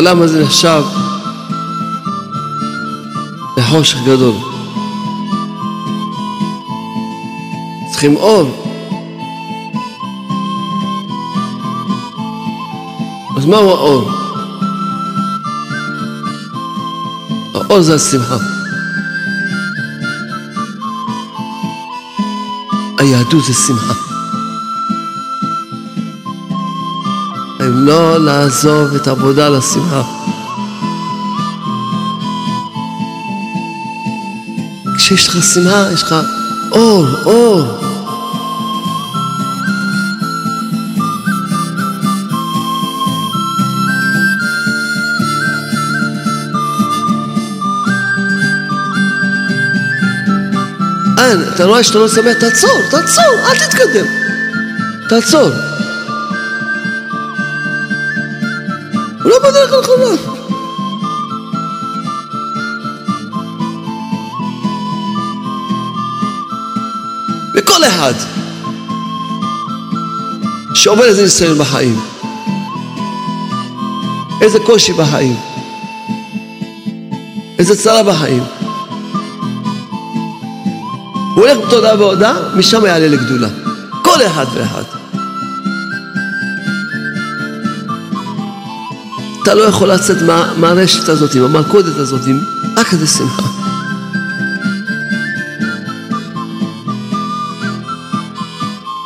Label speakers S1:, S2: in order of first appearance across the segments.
S1: העולם הזה נחשב לחושך גדול. צריכים אור. אז מהו האור? האור זה השמחה. היהדות זה שמחה. לא לעזוב את העבודה לשמחה. כשיש לך שמחה, יש לך אור, אור. אין, אתה רואה שאתה לא שמח, תעצור, תעצור, אל תתקדם. תעצור. בדרך הנכונה. וכל אחד שעובר איזה ניסיון בחיים, איזה קושי בחיים, איזה צרה בחיים, הוא הולך בתודה והודעה, משם יעלה לגדולה. כל אחד ואחד. אתה לא יכול לצאת מה, מהרשת הזאת, מהמלכודת הזאת, רק כזה שמחה.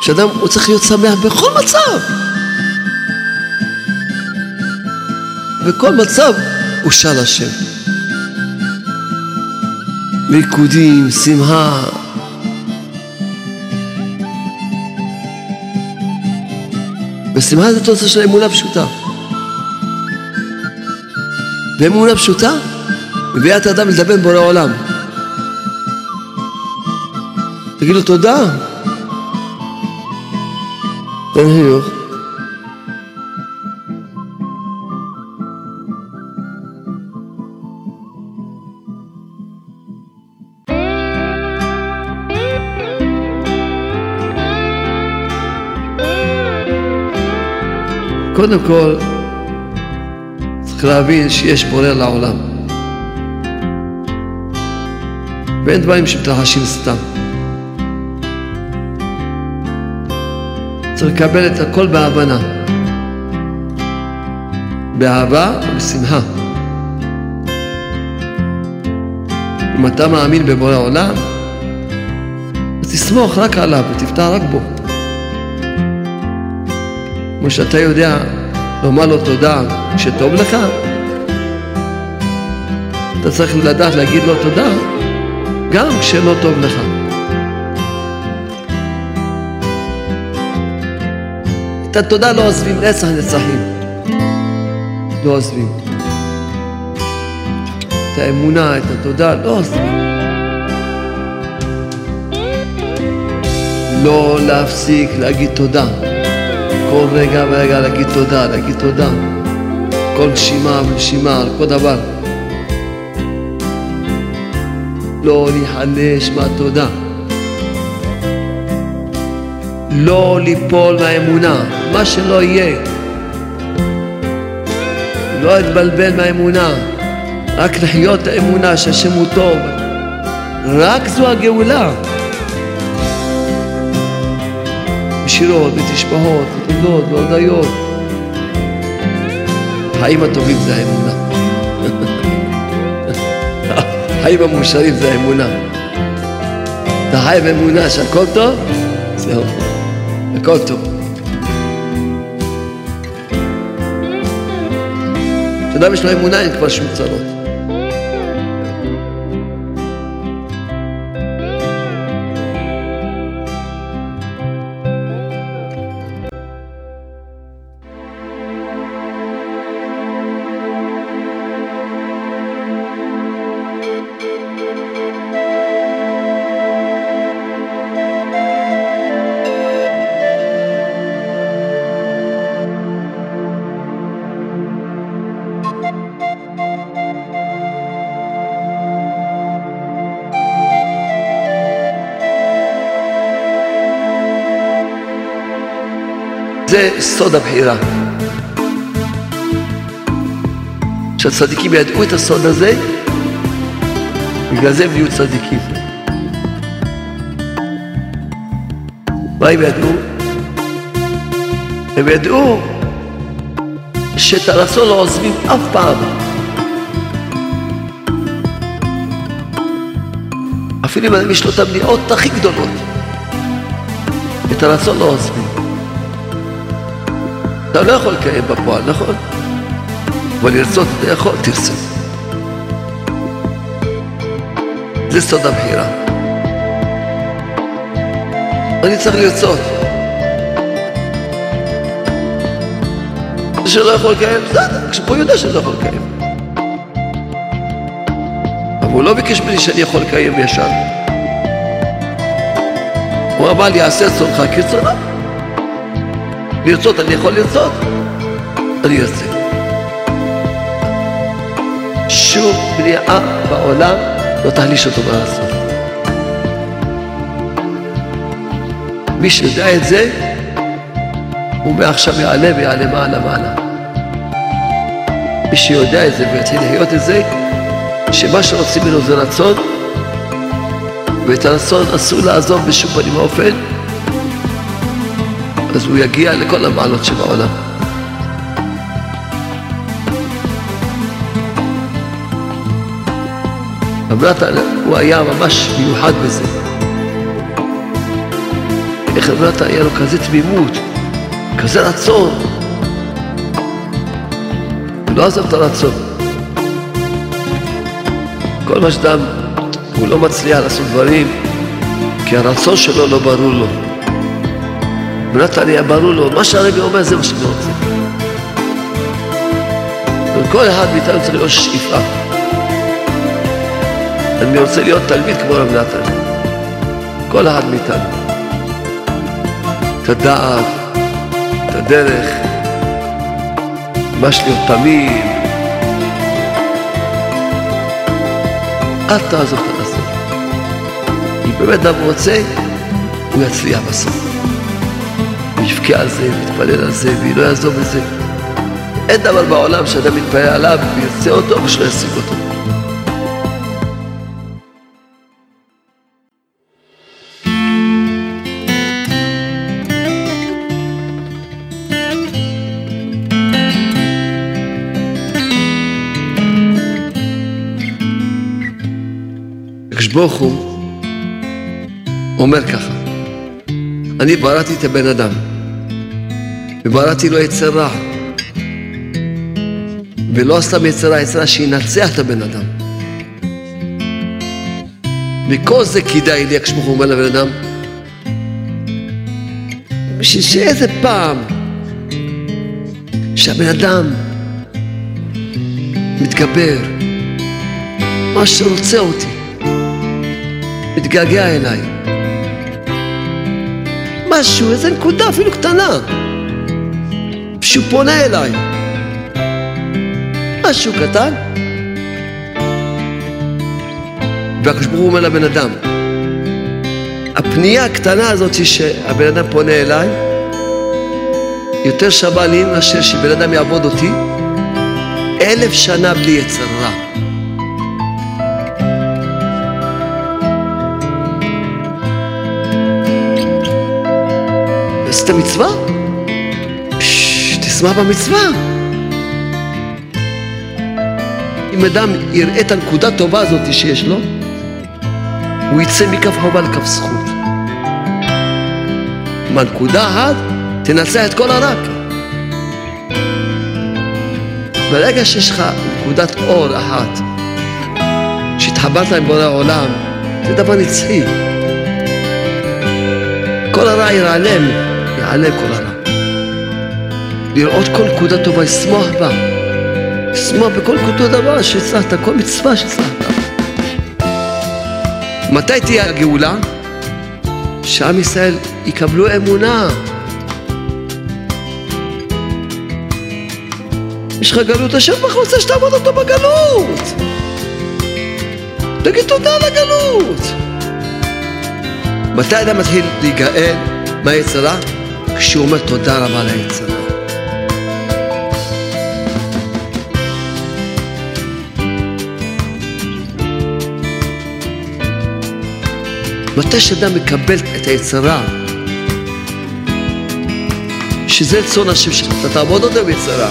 S1: שאדם, הוא צריך להיות שמח בכל מצב. בכל מצב הוא שר השם. ריקודים, שמחה, ושמחה זה תוצאה של אמונה פשוטה. ואמונה פשוטה מביאה את האדם לדבר בורא עולם. תגיד לו תודה. תן חיוך. קודם כל, להבין שיש בורא לעולם. ואין דברים שמתרחשים סתם. צריך לקבל את הכל בהבנה. באהבה ובשמחה. אם אתה מאמין בבורא עולם, אז תסמוך רק עליו ותפתח רק בו. כמו שאתה יודע לומר לו תודה כשטוב לך, אתה צריך לדעת להגיד לו תודה גם כשלא טוב לך. את התודה לא עוזבים נצח נצחים. לא עוזבים. את האמונה, את התודה, לא עוזבים. לא להפסיק להגיד תודה. כל רגע ורגע להגיד תודה, להגיד תודה. כל נשימה ונשימה, על כל דבר. לא להיחלש מהתודה. לא ליפול מהאמונה, מה שלא יהיה. לא להתבלבל מהאמונה, רק לחיות האמונה שהשם הוא טוב. רק זו הגאולה. בשירות, בתשבחות, בתודות, בהודיות. החיים הטובים זה האמונה. החיים המאושרים זה האמונה. אתה חי באמונה שהכל טוב, זהו, הכל טוב. כשאדם יש לו אמונה אין כבר שום צרות. סוד הבחירה. שהצדיקים ידעו את הסוד הזה, בגלל זה הם נהיו צדיקים. מה הם ידעו? הם ידעו שאת הרצון לא עוזבים אף פעם. אפילו אם יש לו את המניעות הכי גדולות, את הרצון לא עוזבים. אתה לא יכול לקיים בפועל, נכון? אבל לרצות אתה יכול, תרצה. זה סוד הבחירה. אני צריך לרצות. זה שלא יכול לקיים, בסדר, כשפה יודע שלא יכול לקיים. אבל הוא לא ביקש ממני שאני יכול לקיים ישר. הוא אמר לי, עשה צונך כרצונו. לרצות, אני יכול לרצות, אני ארצה. שום בנייה בעולם לא תחליש אותו מהרצון. מי שיודע את זה, הוא מעכשיו יעלה ויעלה מעלה מעלה. מי שיודע את זה ויתחיל לחיות את זה, שמה שרוצים ממנו זה רצון, ואת הרצון אסור לעזוב בשום פנים ואופן, אז הוא יגיע לכל המעלות שבעולם. רב הוא היה ממש מיוחד בזה. איך רב היה לו כזה תמימות, כזה רצון. הוא לא עזב את הרצון. כל מה שאדם, הוא לא מצליח לעשות דברים, כי הרצון שלו לא ברור לו. ונתן ברור לו, מה שהרבי אומר זה מה שאני רוצה. וכל אחד מאיתנו צריך להיות שאיפה. אני רוצה להיות תלמיד כמו רב נתן. כל אחד מאיתנו. את הדעת, את הדרך, ממש להיות תמים. אל תעזוב את הרצון. אם באמת אדם רוצה, הוא יצליח בסוף. יבכה על זה, ויתפלל על זה, ולא יעזוב את זה. אין דבר בעולם שאדם מתפלל עליו וירצה אותו ושלא ישיג אותו. הוא אומר ככה, אני בראתי את הבן אדם, ובראתי לו יצר רע, ולא סתם יצר רע, שינצח את הבן אדם. מכל זה כדאי לי, הוא אומר לבן אדם, בשביל שאיזה פעם שהבן אדם מתגבר, מה שרוצה אותי, מתגעגע אליי. משהו, איזה נקודה אפילו קטנה, שהוא פונה אליי. משהו קטן. והקדוש ברוך הוא אומר לבן אדם, הפנייה הקטנה הזאת שהבן אדם פונה אליי, יותר שווה לי מאשר שבן אדם יעבוד אותי אלף שנה בלי יצר רע. עשית מצווה? תשמח במצווה. אם אדם יראה את הנקודה הטובה הזאת שיש לו, הוא יצא מכף חובה לכף זכות. מהנקודה אחת תנצח את כל הרק. ברגע שיש לך נקודת אור אחת, שהתחברת עם בורא העולם, זה דבר נצחי. כל הרע ייעלם. יעלה כל הרע. לראות כל נקודה טובה, לשמוח בה. לשמוח בכל נקודה דבר שהצלחת, כל מצווה שהצלחת. מתי תהיה הגאולה? שעם ישראל יקבלו אמונה. יש לך גלות, השם רוצה שתעבוד אותו בגלות. תגיד תודה על הגלות. מתי אדם מתחיל להיגאל מהיצרה? כשהוא אומר תודה רבה ליצרה. מתי שאדם מקבל את היצרה, שזה צאן השם שלך, אתה תעבוד אותו ביצרה.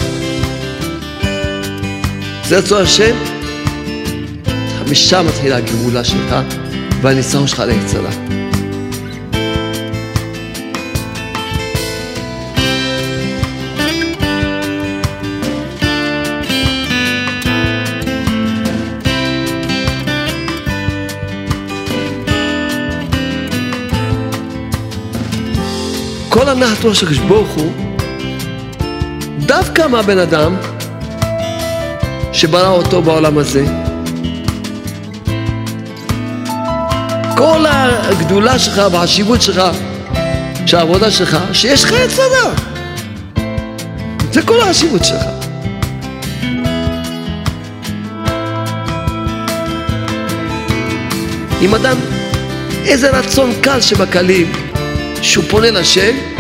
S1: זה צאן השם, משם מתחילה הגאולה שלך והניצחון שלך על היצרה. כל הנחת של הקדוש ברוך הוא, דווקא מהבן אדם שברא אותו בעולם הזה. כל הגדולה שלך והחשיבות שלך, של העבודה שלך, שיש לך יצרה. זה כל החשיבות שלך. אם אדם, איזה רצון קל שבקלים, שהוא פונה לשם,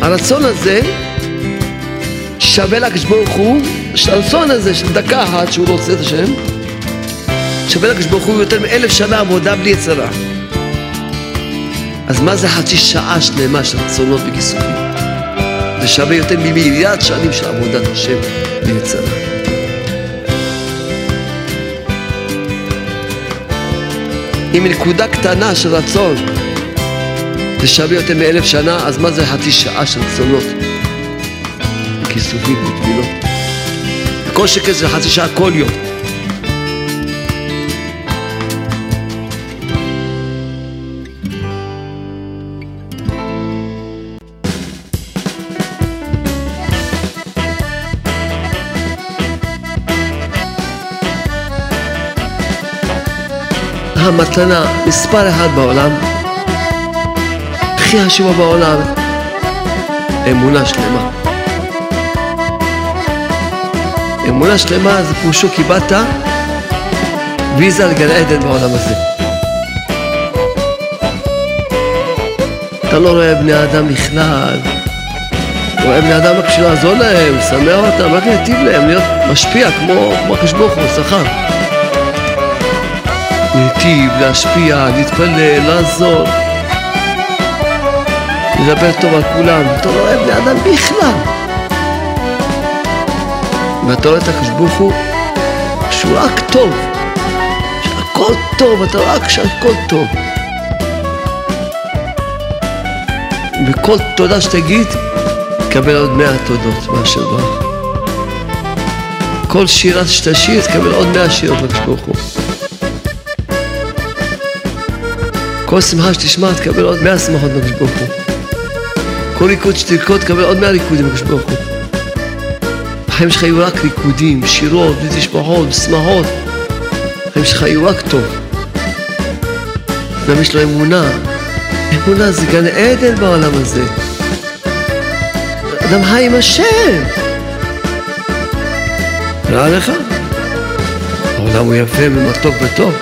S1: הרצון הזה שווה לקדוש ברוך הוא, שהרצון הזה של דקה אחת שהוא רוצה את השם, שווה לקדוש ברוך הוא יותר מאלף שנה עבודה בלי יצרה. אז מה זה חצי שעה שלמה של רצונות וכיסופים? זה שווה יותר ממיליארד שנים של עבודת השם בלי יצרה. עם נקודה קטנה של רצון שווה יותר מאלף שנה, אז מה זה חצי שעה של רצונות? כיסופים ותפילות. כל שקל זה חצי שעה כל יום. המתנה מספר אחד בעולם הכי חשובה בעולם, אמונה שלמה. אמונה שלמה זה פירושו קיבלת ויזה לגן עדן בעולם הזה. אתה לא רואה בני אדם בכלל, רואה בני אדם רק בשביל לעזור להם, לשמח אותם, רק להיטיב להם, להיות משפיע כמו הקדוש ברוך שכר. להיטיב, להשפיע, להתפלל, לעזור. לדבר טוב על כולם, אתה לא אוהב בני אדם בכלל. ואתה רואה את הקדוש ברוך הוא שהוא רק טוב, שהכל טוב, אתה רק שהכל טוב. וכל תודה שתגיד, תקבל עוד מאה תודות מאשר ברוך. כל שירה שתשיר, תקבל עוד מאה שירות לקדוש ברוך הוא. כל שמחה שתשמע, תקבל עוד מאה שמחות לקדוש ברוך הוא. כל ריקוד שתרקוד תקבל עוד מאה ריקודים בקדוש ברוך הוא. החיים שלך יהיו רק ריקודים, שירות, ותשפחות, שמחות. החיים שלך יהיו רק טוב. אדם יש לו אמונה. אמונה זה גן עדן בעולם הזה. אדם חי עם השם. רע לך? העולם הוא יפה ומתוק וטוב.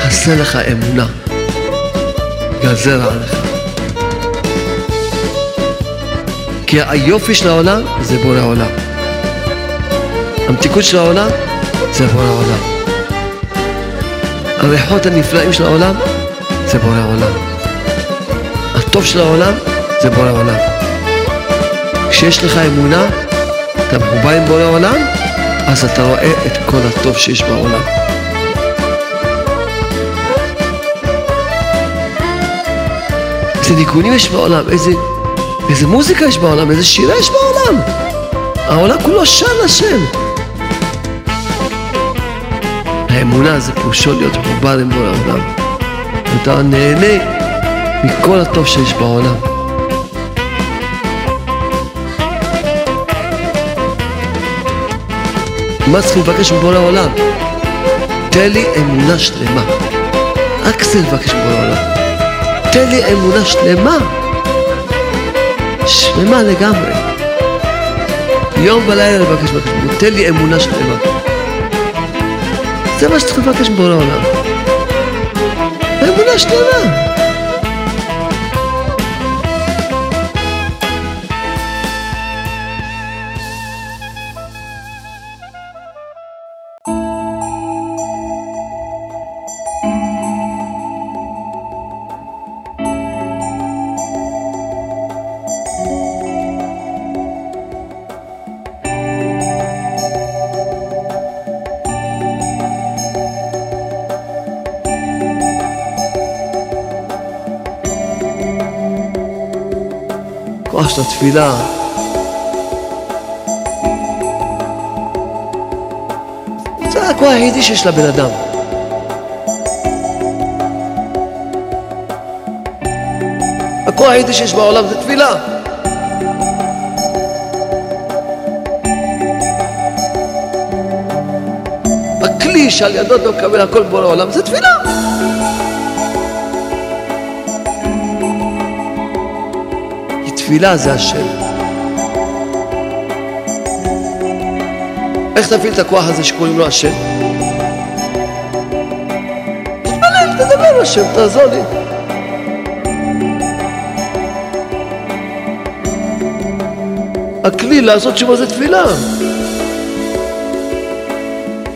S1: עשה לך אמונה. בגלל זה כי היופי של העולם זה בורא העולם. המתיקות של העולם זה בורא העולם. הריחות הנפלאים של העולם זה בורא העולם. הטוב של העולם זה בורא העולם. כשיש לך אמונה, אתה מחובר עם בורא העולם, אז אתה רואה את כל הטוב שיש בעולם. איזה ניגונים יש בעולם, איזה איזה מוזיקה יש בעולם, איזה שירה יש בעולם. העולם כולו שר לשם. האמונה זה פירושו להיות מחובר בורא העולם. ואתה נהנה מכל הטוב שיש בעולם. מה צריכים לבקש מבורא העולם? תן לי אמונה שלמה. רק זה לבקש מבורא העולם. תן לי אמונה שלמה. שלמה לגמרי. יום ולילה לבקש בקש, תן לי אמונה שלמה. זה מה שצריך לבקש מבורא העולם. אמונה שלמה. של התפילה. זה הכוח היחידי שיש לבן אדם. הכוח היחידי שיש בעולם זה תפילה. הכלי שעל ידו אתה מקבל הכל בורא עולם זה תפילה. כי תפילה זה השם. איך תפעיל את הכוח הזה שקוראים לו השם? תתפלל, תדבר השם, תעזור לי. הכלי לעשות תשובה זה תפילה.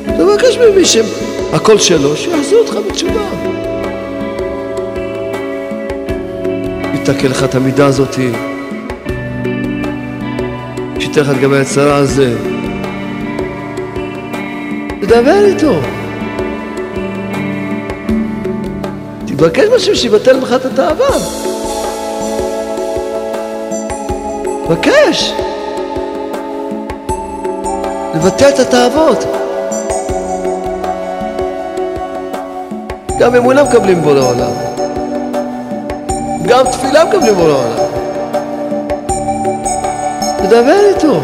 S1: תבקש ממי שהקול שלו, שיחזיר אותך בתשובה. יתקן לך את המידה הזאת, שייתן לך לגבי הצרה הזה. תדבר איתו. תבקש משהו שיבטל ממך את התאווה. תבקש. לבטל את התאוות. גם אמונה מקבלים בורא עולם. גם תפילה מקבלים בורא עולם. תדבר איתו.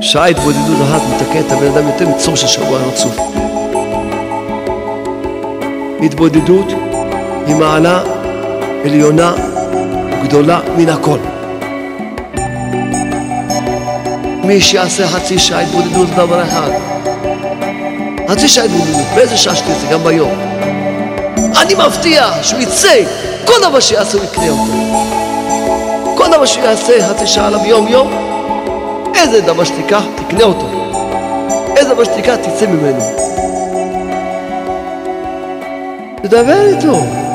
S1: שעה התבודדות אחת מתקן את הבן אדם יותר מצור של שבוע רצוף. התבודדות היא מעלה עליונה גדולה מן הכל. מי שיעשה חצי שעה התבודדות דבר אחד. חצי שעה התבודדות, באיזה שעה שתרצה, גם ביום. אני מבטיח שהוא יצא, כל דבר שיעשה הוא יקנה אותו. כל דבר שהוא יעשה חצי שעה עליו יום יום, איזה דבר שתיקח, תקנה אותו. איזה דבר שתיקח, תצא ממנו. תדבר איתו.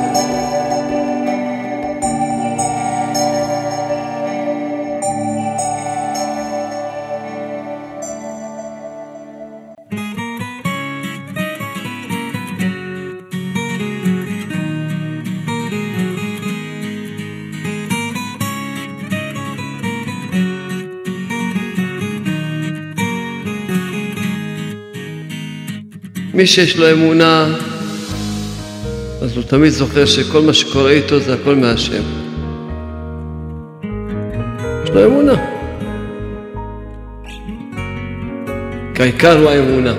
S1: מי שיש לו אמונה, אז הוא תמיד זוכר שכל מה שקורה איתו זה הכל מהשם. יש לו אמונה. כי העיקר הוא האמונה.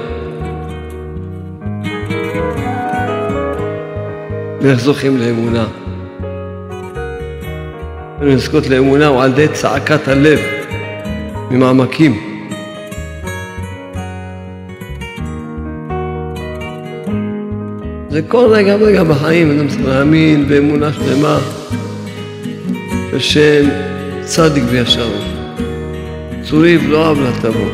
S1: ואיך זוכים לאמונה? לזכות לאמונה הוא על ידי צעקת הלב ממעמקים. זה כל רגע ורגע בחיים, אדם צריך להאמין באמונה שלמה בשם צדיק וישר. צוריב לא אהב לה תבוא.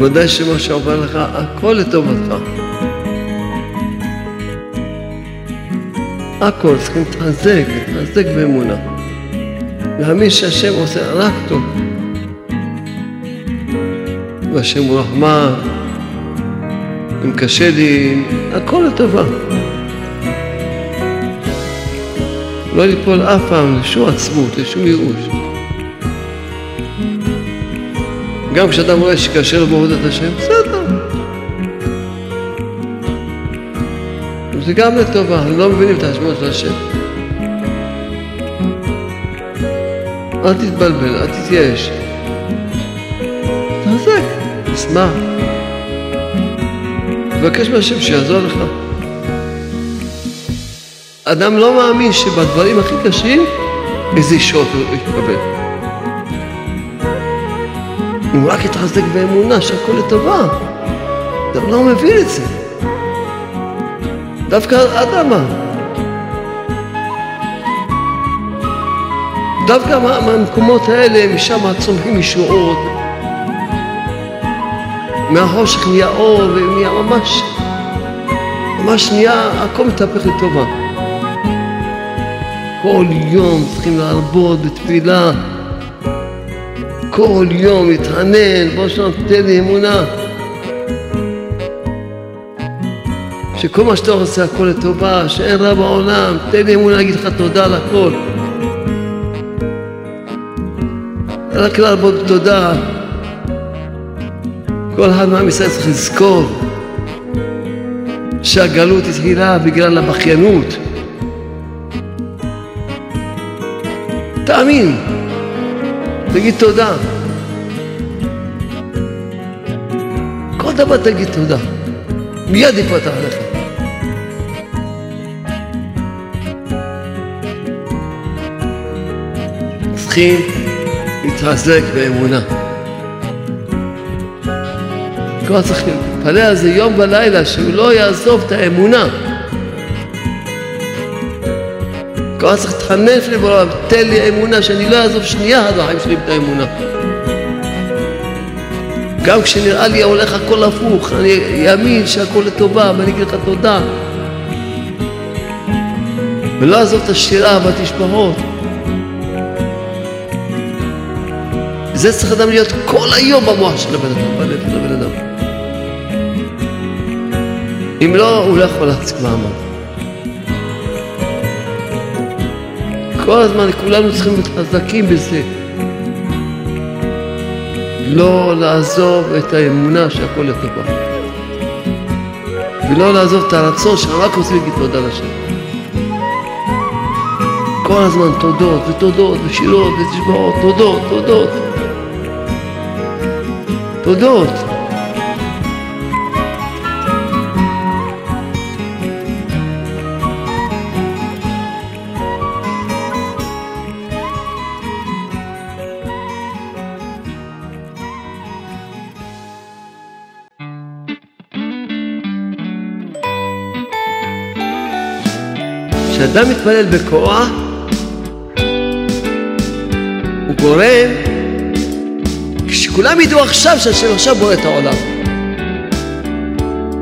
S1: ודאי שמה שעובר לך, הכל לטובתך. הכל, צריכים להתחזק, להתחזק באמונה. להאמין שהשם עושה רק טוב. והשם הוא רחמן, אם קשה לי, הכל לטובה. לא ליפול אף פעם לשום עצמות, לשום ייאוש. גם כשאדם רואה שקשה לו בעבודת השם, בסדר. זה גם לטובה, לא מבינים את השמות של השם. אל תתבלבל, אל תתייאש. תשמח. תבקש מהשם שיעזור לך. אדם לא מאמין שבדברים הכי קשים איזה ישועות הוא יקבל. אם רק יתחזק באמונה שהכל לטובה, אתה לא מבין את זה. דווקא האדמה. דווקא מהמקומות האלה, משם צומחים ישועות, מהחושך נהיה אור ונהיה ממש, ממש נהיה, הכל מתהפך לטובה. כל יום צריכים להרבות בתפילה, כל יום להתענן, בוא שם תן לי אמונה. שכל מה שאתה עושה הכל לטובה, שאין רע בעולם, תן לי אמונה להגיד לך תודה על הכל. רק לעבוד תודה. כל אחד מעם ישראל צריך לזכור שהגלות התחילה בגלל הבכיינות. תאמין, תגיד תודה. כל דבר תגיד תודה. מיד יפתח לך. צריכים להתחזק באמונה. כבר צריך להתפלל על זה יום ולילה, שהוא לא יעזוב את האמונה. כבר צריך להתחנף לבורא, תן לי אמונה, שאני לא אעזוב שנייה עד החיים שלי את האמונה. גם כשנראה לי הולך הכל הפוך, אני אאמין שהכל לטובה, ואני אגיד לך תודה. ולא אעזוב את השירה והתשבחות. זה צריך אדם להיות כל היום במוח של הבן אדם, בלב של הבן אדם. אם לא, הוא לא יכול להחזיק מעמד. כל הזמן כולנו צריכים להיות חזקים בזה. לא לעזוב את האמונה שהכל לטובה. ולא לעזוב את הרצון שרק רוצים להגיד תודה לשם. כל הזמן תודות ותודות ושירות ותשבעות, תודות, תודות. תודות. כשאדם מתפלל בכוח, הוא גורם, כשכולם ידעו עכשיו שהשם עכשיו בורא את העולם.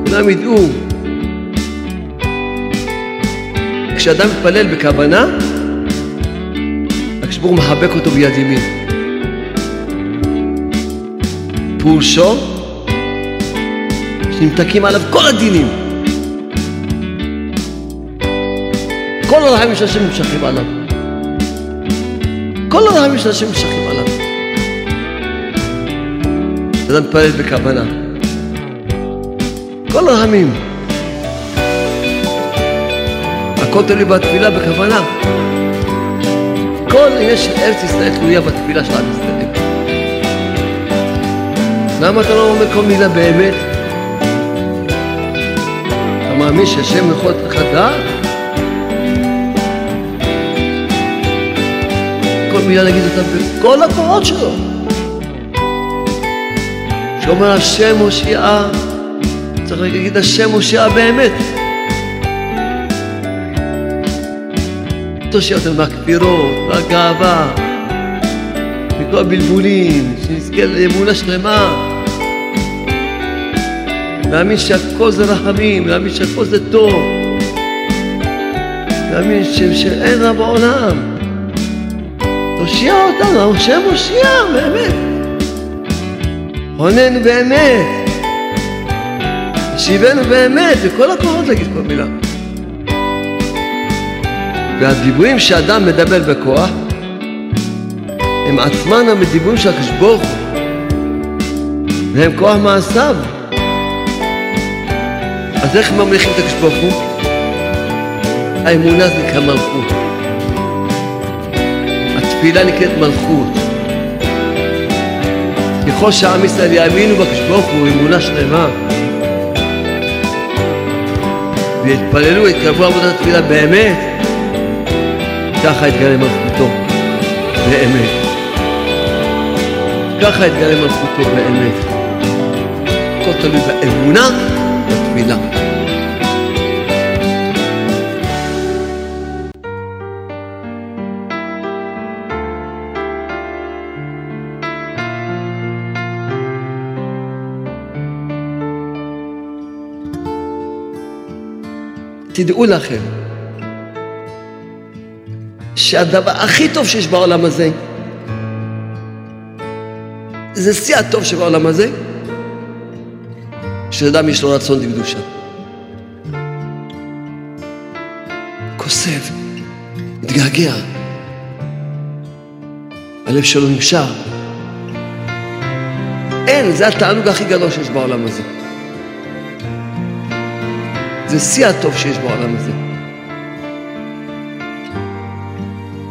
S1: כולם ידעו. כשאדם מתפלל בכוונה, הוא מחבק אותו ביד ימין. פירושו שנמתקים עליו כל הדינים. כל הרחמים של השם נמשכים עליו. כל הרחמים של השם נמשכים עליו. אדם מתפלל בכוונה. כל הרחמים. הכל תלוי בתפילה בכוונה. כל עניין של ארץ ישראל תלויה בתפילה של עם ישראל. למה אתה לא אומר כל מילה באמת? אתה מאמין שהשם יכול לתת לך דעת? מילה להגיד אותה בכל הקורות שלו. שאומר השם הושיעה, צריך להגיד השם הושיעה באמת. תושיע אותנו מהכפירות, מהגאווה, מכל הבלבולים, שנזכה לאמונה שלמה. להאמין שהכל זה רחמים, להאמין שהכל זה טוב. להאמין שאין רע בעולם. תושיע אותנו, השם הושיע, באמת. הוננו באמת. שיבנו באמת, וכל הכוחות להגיד כל מילה. והדיבורים שאדם מדבר בכוח, הם עצמן הדיבורים של הקדוש והם כוח מעשיו. אז איך ממליכים את הקדוש? האמונה זה נקרא מלכות. התפילה נקראת מלכות. ככל שעם ישראל יאמינו בקדוש ברוך הוא אמונה שלמה ויתפללו, יתקרבו עבודת התפילה באמת, ככה יתגלה מלכותו באמת. ככה יתגלה מלכותו באמת. הכל תלוי באמונה, בתפילה. תדעו לכם שהדבר הכי טוב שיש בעולם הזה זה שיא הטוב שבעולם הזה שאדם יש לו רצון לקדושה. כוסף, מתגעגע. הלב שלו נמשך. אין, זה התענוג הכי גדול שיש בעולם הזה. זה שיא הטוב שיש בעולם הזה.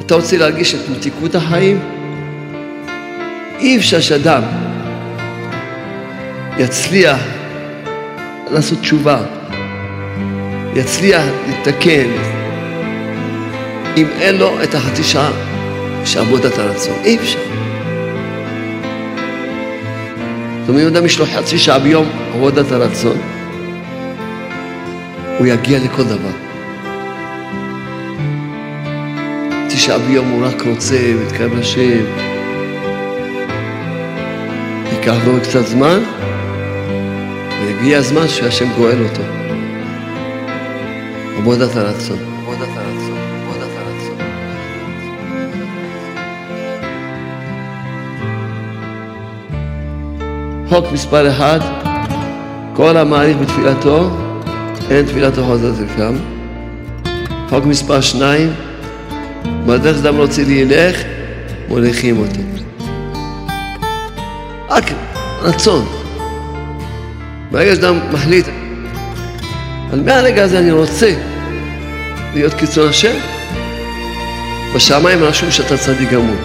S1: אתה רוצה להרגיש את מתיקות החיים? אי אפשר שאדם יצליח לעשות תשובה, יצליח לתקן, אם אין לו את החצי שעה של עבודת הרצון. אי אפשר. זאת אומרת, אם אדם יש לו חצי שעה ביום עבודת הרצון, הוא יגיע לכל דבר. חצי שעה ביום הוא רק רוצה להתקרב לשם. ייקח לו קצת זמן, ויגיע הזמן שהשם גואל אותו. עבודת הרצון. עבודת הרצון. עבודת הרצון. חוק מספר אחד, כל המעריך בתפילתו, אין תפילתו חוזרת לפעם. חוק מספר שניים, בדרך שאדם רוצה להילך, מוליכים אותי. רק רצון. ברגע שאדם מחליט, אבל מהרגע הזה אני רוצה להיות קיצון השם, בשמיים רשום שאתה צדיק גמור.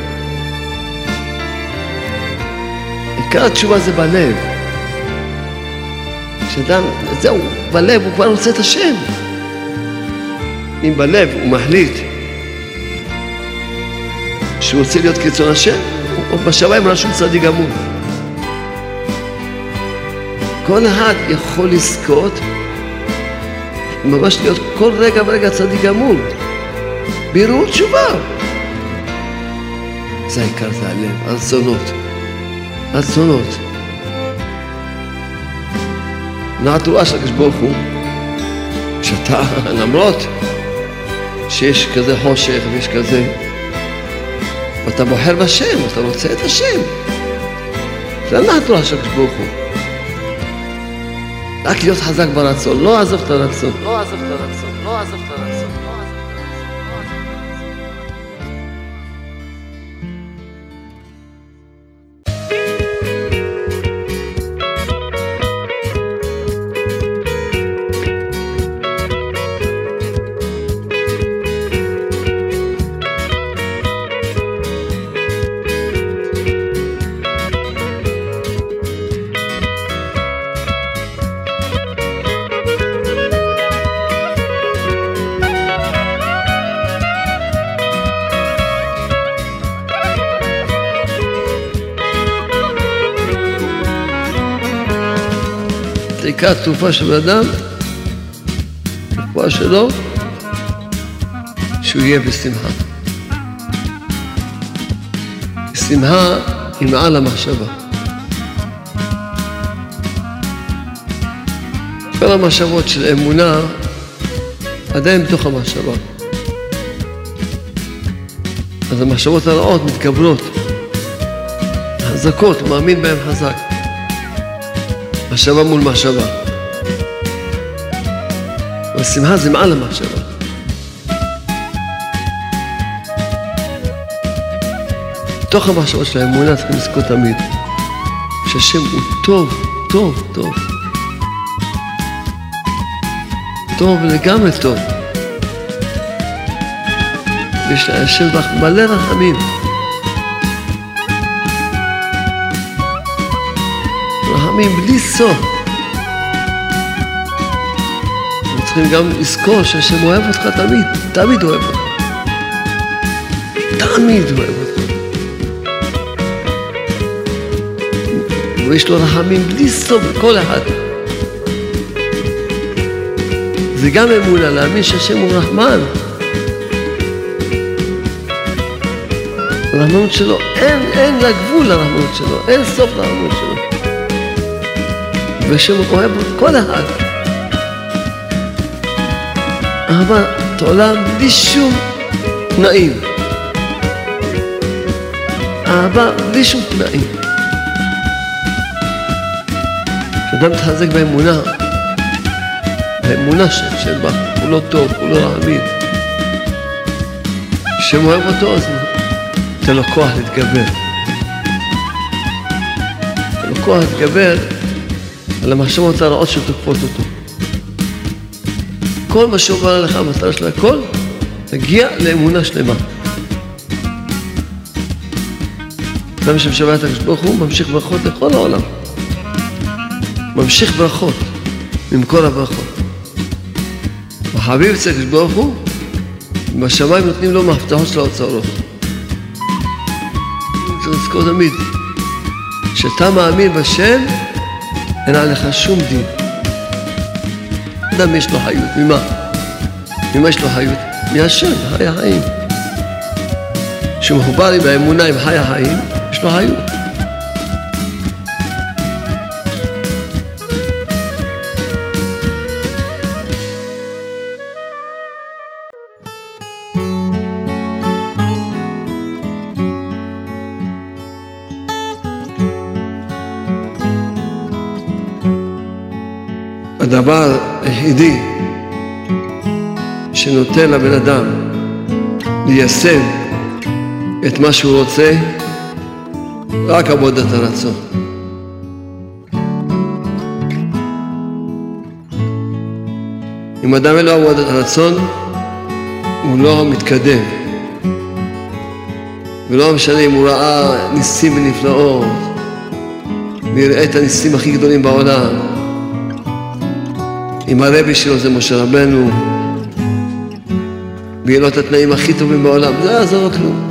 S1: עיקר התשובה זה בלב. כשאדם, זהו, בלב הוא כבר רוצה את השם. אם בלב הוא מחליט שהוא רוצה להיות קיצון השם, בשמיים רשום צדיק גמור. כל אחד יכול לזכות ממש להיות כל רגע ורגע צדיק גמור. בירור תשובה. זה העיקר, זה הלב, הרצונות. רצונות. נעתורה של הקדוש ברוך הוא, שאתה, למרות שיש כזה חושך ויש כזה, ואתה בוחר בשם, אתה רוצה את השם. זה הנעתורה של הקדוש ברוך הוא. רק להיות חזק ברצון, לא עזוב את הרצון.
S2: לא עזוב את הרצון, לא עזוב את הרצון.
S1: עיקר התרופה של אדם, התרופה שלו, שהוא יהיה בשמחה. שמחה היא מעל המחשבה. כל המחשבות של אמונה עדיין בתוך המחשבה. אז המחשבות הרעות מתגברות, חזקות, מאמין בהן חזק. מחשבה מול מחשבה. והשמחה זה מעל המחשבה. בתוך המחשבות של האמונה צריכים לזכור תמיד שהשם הוא טוב, טוב, טוב. טוב לגמרי טוב. ויש להשם מלא רחמים. רחמים בלי סוף. אנחנו צריכים גם לזכור שהשם אוהב אותך תמיד, תמיד אוהב אותך. תמיד אוהב אותך. ויש לו רחמים בלי סוף בכל אחד. זה גם אמונה, להאמין שהשם הוא רחמן. הרחמנות שלו, אין, אין לה גבול לרחמנות שלו, אין סוף לרחמנות שלו. והשם אוהב כל אחד. אהבת עולם בלי שום תנאים. אהבה בלי שום תנאים. כשאדם מתחזק באמונה, באמונה של שבח, הוא לא טוב, הוא לא רעמין, השם אוהב אותו, אז נותן לו כוח להתגבר. נותן לו כוח להתגבר על המחשבות הרעות שתוקפות אותו. כל מה שעובר עליך, המטרה של הכל, תגיע לאמונה שלמה. אדם שמשבח את הקדוש ברוך הוא ממשיך ברכות לכל העולם. ממשיך ברכות ממקור הברכות. החביב אצל הקדוש ברוך הוא, בשמיים נותנים לו מהפתחות של האוצרות. צריך לזכור תמיד, כשאתה מאמין בשם, אין עליך שום דין. אדם יש לו חיות, ממה? ממה יש לו חיות? מהשם, חי החיים. כשהוא מחובר עם האמונה עם חי החיים, יש לו חיות. הדבר היחידי שנותן לבן אדם ליישם את מה שהוא רוצה, רק עבודת הרצון. אם אדם אין לו עבודת הרצון, הוא לא מתקדם. ולא משנה אם הוא ראה ניסים ונפלאות, ויראה את הניסים הכי גדולים בעולם, אם הרבי שלו זה משה רבנו, ויהיה לו את התנאים הכי טובים בעולם, זה לא יעזור לו כלום.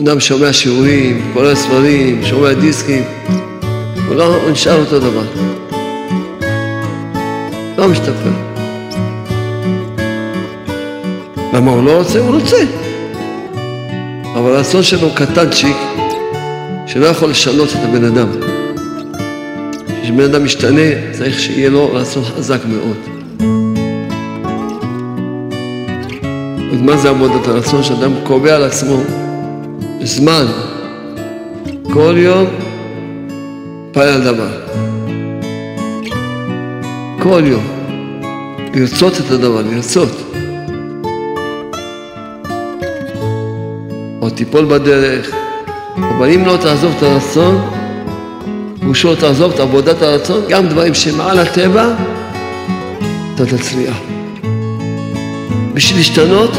S1: אדם שומע שיעורים, קורא ספרים, שומע דיסקים, הוא לא הוא נשאר אותו דבר. לא משתפר. למה הוא לא רוצה? הוא רוצה. אבל הרצון שלו קטנצ'יק, שלא יכול לשנות את הבן אדם. כשבן אדם משתנה, צריך שיהיה לו רצון חזק מאוד. אז מה זה עבודת הרצון? שאדם קובע על עצמו זמן, כל יום, פעל על דבר. כל יום. לרצות את הדבר, לרצות. או תיפול בדרך, אבל אם לא תעזוב את הרצון, לא תעזוב את עבודת הרצון, גם דברים שמעל הטבע, אתה תצליח. בשביל להשתנות,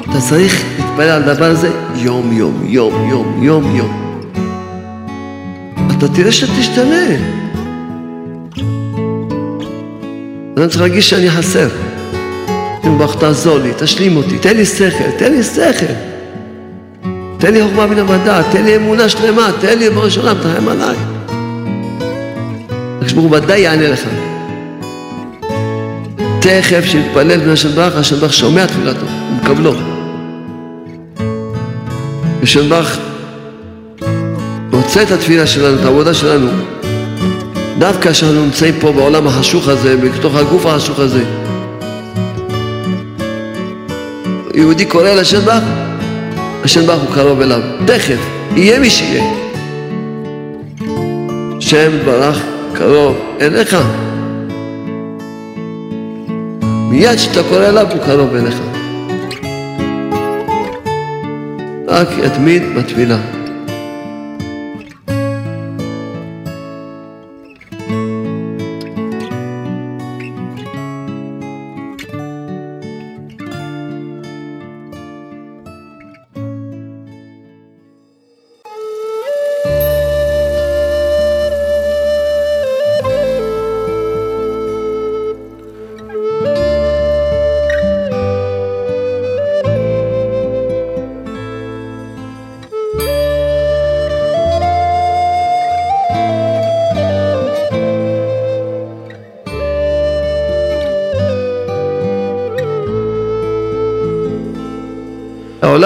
S1: אתה צריך להתפלל על הדבר הזה יום יום, יום יום, יום יום. אתה תראה שאתה תשתנה. אני צריך להרגיש שאני חסר. ברוך תעזור לי, תשלים אותי, תן לי שכל, תן לי שכל. תן לי חוכמה מן המדע, תן לי אמונה שלמה, תן לי בראש עולם, תרחם עליי. ברוך ודאי יענה לך. תכף שיתפלל בן השם ברך, השם ברך שומע תפילתו, הוא מקבלו. השם ברך רוצה את התפילה שלנו, את העבודה שלנו, דווקא כשאנחנו נמצאים פה בעולם החשוך הזה, בתוך הגוף החשוך הזה. יהודי קורא לשם ברך, השם ברך הוא קרוב אליו. תכף, יהיה מי שיהיה. שם ברך קרוב אליך. מיד כשאתה קורא אליו הוא קרוב אליך. רק יתמיד בתפילה.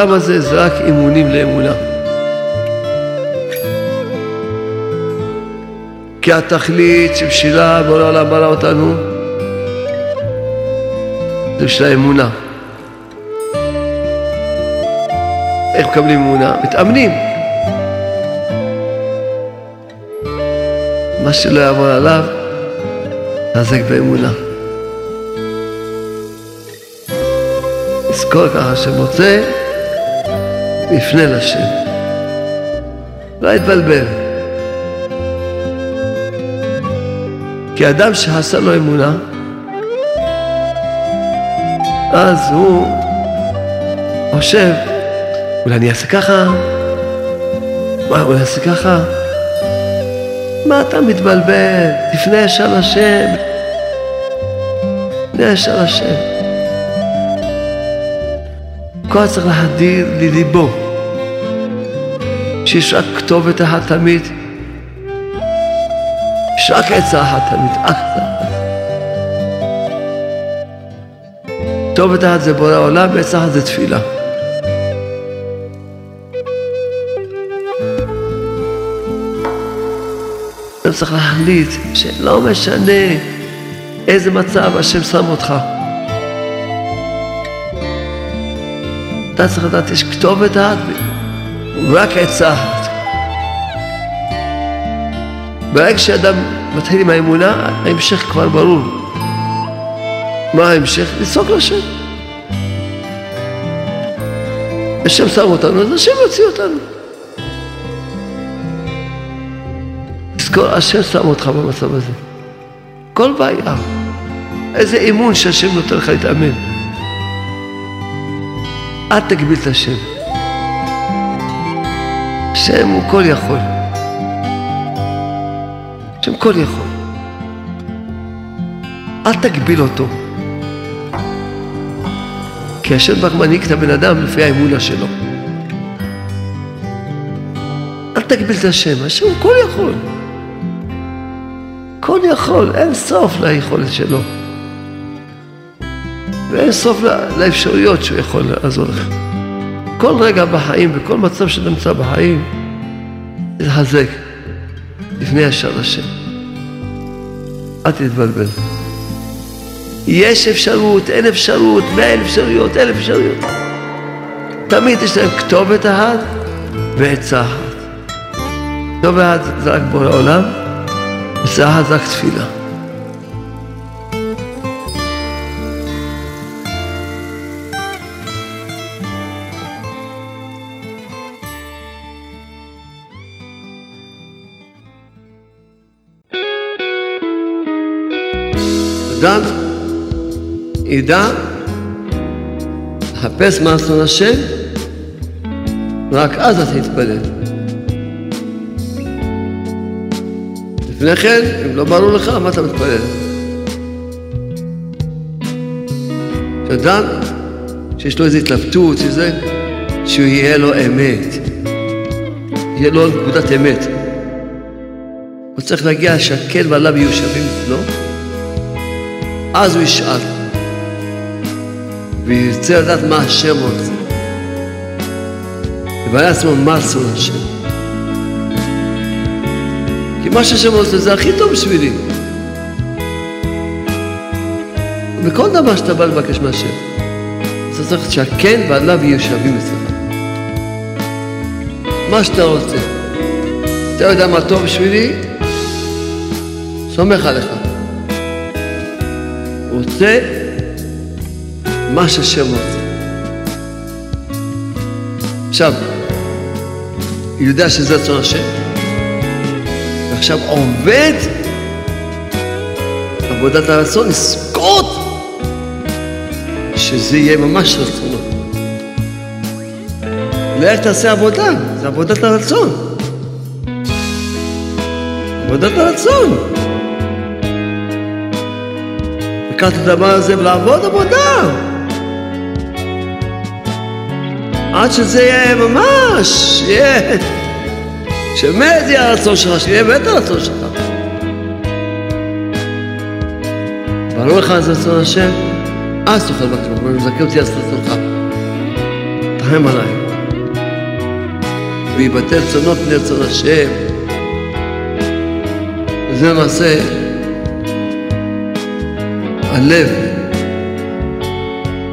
S1: העולם הזה זה רק אימונים לאמונה. כי התכלית שבשבילה בורא העולם ברא אותנו זה בשביל האמונה. איך מקבלים אמונה? מתאמנים. מה שלא יעבור עליו, תחזק באמונה. תזכור ככה שמוצא, יפנה לשם. לא יתבלבל. כי אדם שעשה לו אמונה, אז הוא חושב, אולי אני אעשה ככה? מה, אולי אעשה ככה? מה אתה מתבלבל? תפנה ישר לשם. תפנה ישר לשם. כל צריך להדיר לליבו שיש רק כתובת אחת תמיד, יש רק עצה אחת תמיד, אך אחת. כתובת אחת זה בורא עולם ועצה אחת זה תפילה. אתה צריך להחליט שלא משנה איזה מצב השם שם אותך. אתה צריך לדעת, יש כתובת אחת, רק עצה אחת. ברגע שאדם מתחיל עם האמונה, ההמשך כבר ברור. מה ההמשך? לצעוק לשם. השם שם אותנו, אז השם יוציא אותנו. תזכור, השם שם אותך במצב הזה. כל בעיה. איזה אמון שהשם נותן לך להתאמן. אל תגביל את השם. השם הוא כל יכול. השם כל יכול. אל תגביל אותו. כי השם רק מנהיג את הבן אדם לפי האמונה שלו. אל תגביל את השם, השם הוא כל יכול. כל יכול, אין סוף ליכולת שלו. ואין סוף לאפשרויות שהוא יכול לעזור לך. כל רגע בחיים וכל מצב שאתה נמצא בחיים, תתחזק לפני ישר השם. אל תתבלבל. יש אפשרות, אין אפשרות, מאה אפשרויות, אלף אפשרויות. תמיד יש להם כתובת אחת ועצה אחת. כתובת אחת זה רק בורא עולם, עצה אחת זה רק תפילה. אדם ידע לחפש מה רצון השם, רק אז אתה תתפלל. לפני כן, אם לא ברור לך, מה אתה מתפלל? שאדם שיש לו איזו התלבטות, שזה, שהוא יהיה לו אמת. יהיה לו נקודת אמת. הוא צריך להגיע שהקל ועליו יהיו שווים. לא? אז הוא ישאל, וירצה לדעת מה השם רוצה. יבנה עצמו מה רצון השם. כי מה שהשם רוצה זה הכי טוב בשבילי. בכל דבר שאתה בא לבקש מהשם, אתה צריך שהכן ועליו יהיו שווים אצלך. מה שאתה רוצה. אתה יודע מה טוב בשבילי? סומך עליך. רוצה מה שהשם רוצה. עכשיו, הוא יודע שזה רצון השם, ועכשיו עובד עבודת הרצון, לזכות שזה יהיה ממש רצונו. לך תעשה עבודה, זה עבודת הרצון. עבודת הרצון. לקחת את הדבר הזה ולעבוד עבודה. עד שזה יהיה ממש, יהיה, שבאמת יהיה הרצון שלך, שיהיה באמת הרצון שלך. ברור לך זה רצון השם, אז תוכל לבקש ממנו, ומזכה אותי אז רצונך. תרחם עליי. ויבטל צונות בני רצון השם. וזה למעשה הלב.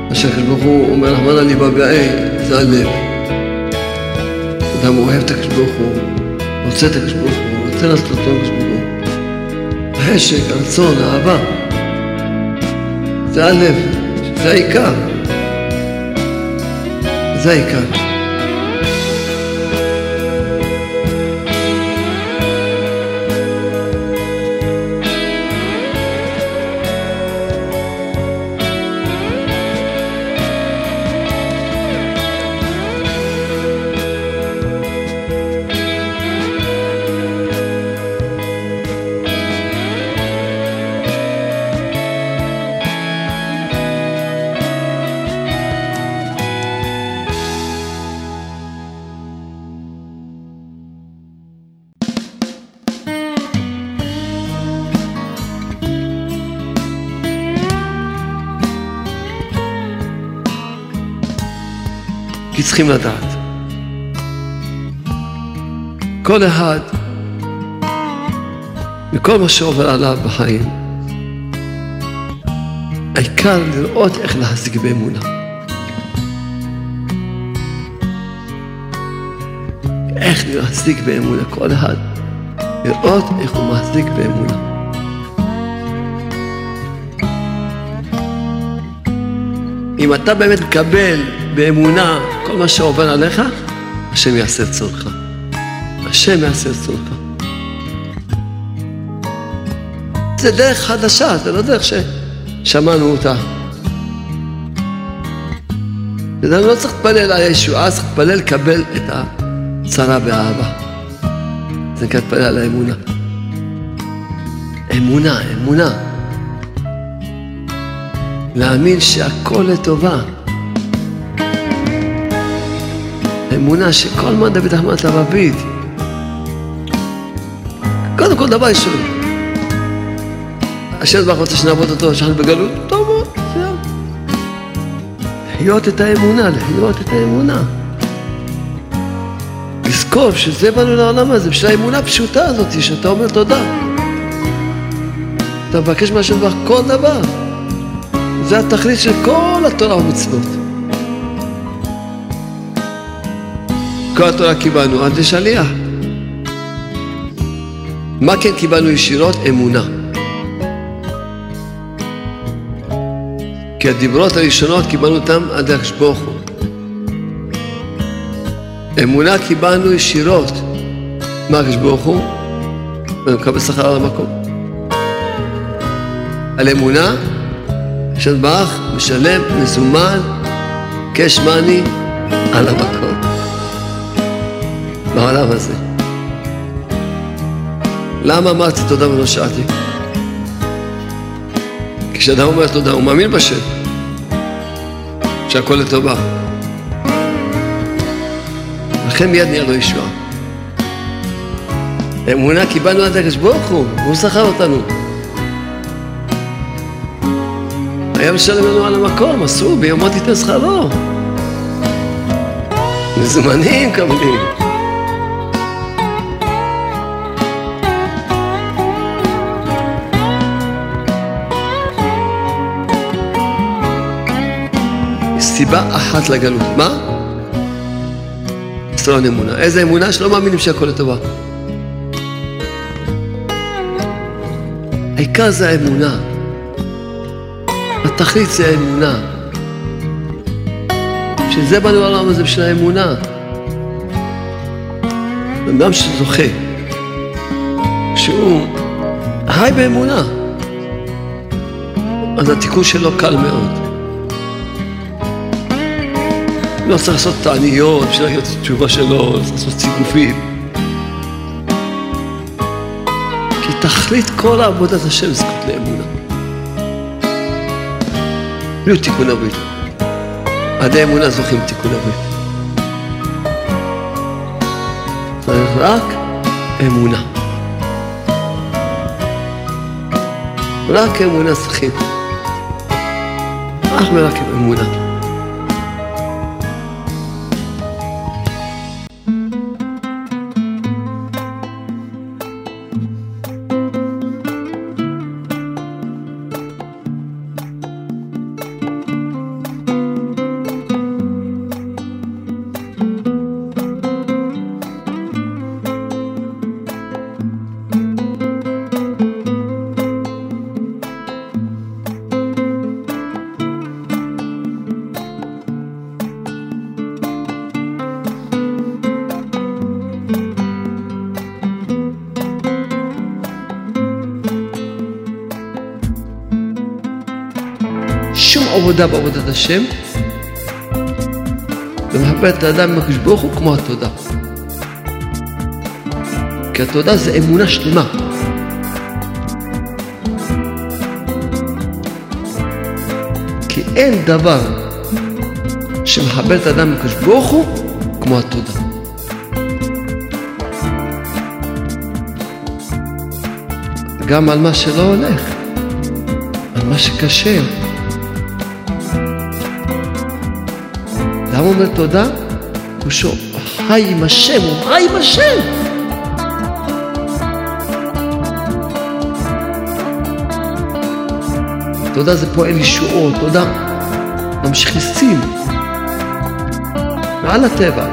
S1: הקדוש ברוך הוא אומר, רחמנא ליבא בעי, זה הלב. אדם אוהב את הקדוש ברוך הוא, רוצה את הקדוש ברוך הוא, רוצה לעשות אותו הקדוש ברוך הוא. החשק, הרצון, האהבה. זה הלב, זה העיקר. זה העיקר. צריכים לדעת. כל אחד, מכל מה שעובר עליו בחיים, העיקר לראות איך להחזיק באמונה. איך להחזיק באמונה, כל אחד, לראות איך הוא מחזיק באמונה. אם אתה באמת מקבל באמונה כל מה שעובר עליך, השם יעשה את צורך. השם יעשה את צורך. זה דרך חדשה, זה לא דרך ששמענו אותה. אני לא צריך להתפלל על הישועה, צריך להתפלל לקבל את הצרה באהבה. זה נקרא להתפלל על האמונה. אמונה, אמונה. להאמין שהכל לטובה. אמונה שכל מה דוד אחמד לבבית. קודם כל דבר ראשון, השם ברוך רוצה שנעבוד אותו, שאנחנו בגלות, טוב מאוד, זהו. לחיות את האמונה, לחיות את האמונה. לזכור שזה באנו לעולם הזה, בשביל האמונה הפשוטה הזאת, שאתה אומר תודה. אתה מבקש מהשם ברוך כל דבר. זה התכלית של כל התורה ומצוות. כל התורה קיבלנו עד לשליח. מה כן קיבלנו ישירות? אמונה. כי הדיברות הראשונות קיבלנו אותם עד הקדוש. אמונה קיבלנו ישירות. מה ברוך הוא? מקבל שכר על המקום. על אמונה, השם ברוך משלם מזומן, קש מאני, על המקום. בעולם הזה. למה אמרתי תודה ולא שאלתי? כשאדם אומר תודה, הוא מאמין בשם, שהכל לטובה. לכן מיד נהיה לו ישועה. אמונה קיבלנו עד הקדוש ברוך הוא, והוא שכר אותנו. היה משלם לנו על המקום, אסור, ביומו תיתן שכרו. מזומנים קבלים. סיבה אחת לגלות. מה? חסרון אמונה. איזה אמונה? שלא מאמינים שהכל לטובה. העיקר זה האמונה. התכלית זה האמונה. שזה באנו לעולם הזה בשביל האמונה. אדם שזוכה, שהוא חי באמונה, אז התיקון שלו קל מאוד. לא צריך לעשות תעניות בשביל להגיד את התשובה שלו, צריך לעשות ציגופים. כי תכלית כל עבודת השם זכות לאמונה. בלי תיקון הברית. עד האמונה זוכים תיקון הברית. צריך רק אמונה. רק אמונה זוכים. אך ורק אמונה. עבודה בעבודת השם, ומחבר את האדם עם הקדוש ברוך הוא כמו התודה. כי התודה זה אמונה שלמה. כי אין דבר שמחבר את האדם עם הקדוש ברוך הוא כמו התודה. גם על מה שלא הולך, על מה שקשה. למה הוא אומר תודה? הוא שואל, חי עם השם, הוא חי עם השם. תודה זה פועל ישועות, תודה ממשיך ניסים מעל הטבע.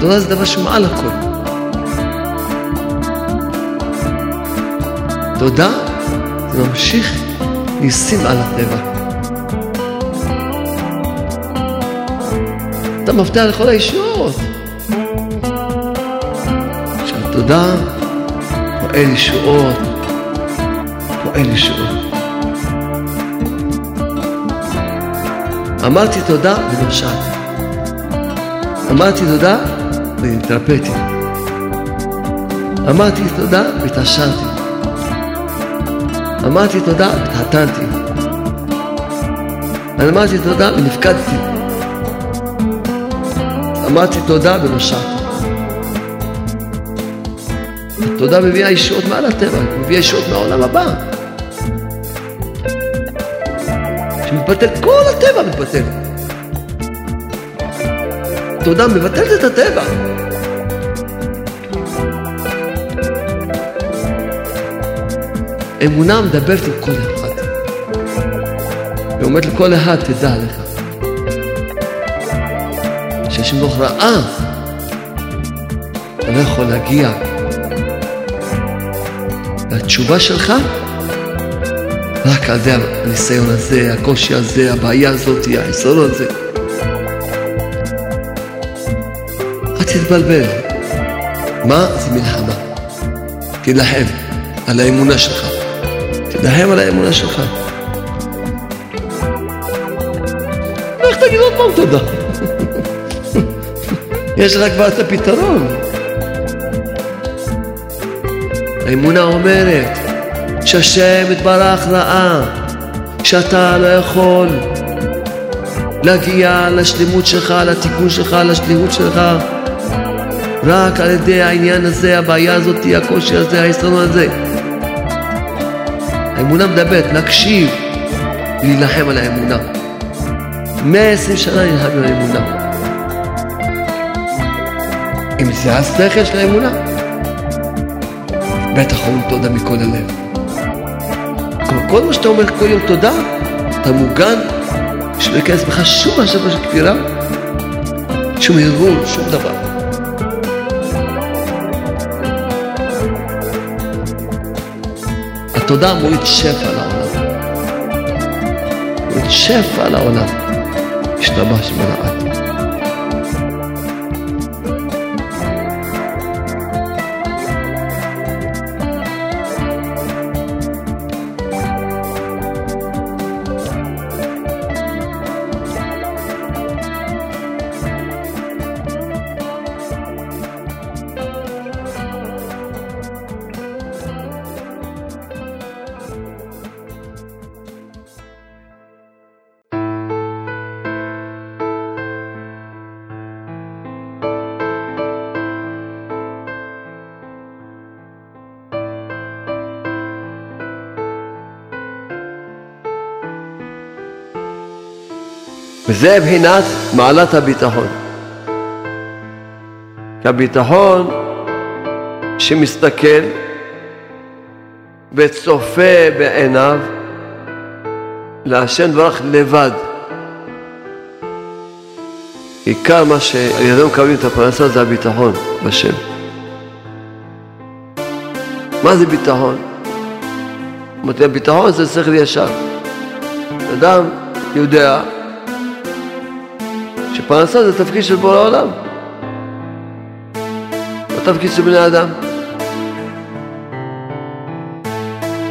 S1: תודה זה דבר שמעל הכל. תודה זה ממשיך ניסים על הטבע. אתה מפתח לכל הישועות. שהתודה פועל ישועות, פועל ישועות. אמרתי תודה ונושעתי. אמרתי תודה והתרפאתי. אמרתי תודה והתעשרתי. אמרתי תודה והתחתנתי. אמרתי תודה ונפקדתי. אמרתי תודה ונושעתי. התודה מביאה ישועות מעל הטבע, מביאה ישועות מהעולם הבא. שמתבטל, כל הטבע מתבטל. תודה מבטלת את הטבע. אמונה מדברת עם כל אחד. היא אומרת לכל אחד, תדע לך. שהשם ברוך ראה, אתה לא יכול להגיע לתשובה שלך רק על ידי הניסיון הזה, הקושי הזה, הבעיה הזאת, החיסרון הזה. אל תתבלבל. מה? זה מלחמה. תילחם על האמונה שלך. תילחם על האמונה שלך. איך תגיד עוד פעם תודה? יש לך כבר את הפתרון. האמונה אומרת שהשם יתברך ראה שאתה לא יכול להגיע לשלמות שלך, לתיקון שלך, לשליחות שלך רק על ידי העניין הזה, הבעיה הזאת, הקושי הזה, ההסתרון הזה. האמונה מדברת, להקשיב, להילחם על האמונה. 120 שנה נלחם על האמונה. זה השכל של האמונה, בטח אומרים תודה מכל הלב. כלומר, כל מה שאתה אומר כל יום תודה, אתה מוגן, שלא ייכנס בך שום מחשבה של כפירה, שום ארגון, שום דבר. התודה מוריד שפע לעולם. מוריד שפע לעולם. השתבש מלאט. וזה מבחינת מעלת הביטחון. הביטחון שמסתכל וצופה בעיניו להשם דברך לבד. עיקר מה שעל ידינו מקבלים את הפרנסה זה הביטחון בשם. מה זה ביטחון? אמרתי, הביטחון זה שכל ישר. אדם יודע שפרנסה זה תפקיד של בורא לא תפקיד של בני אדם.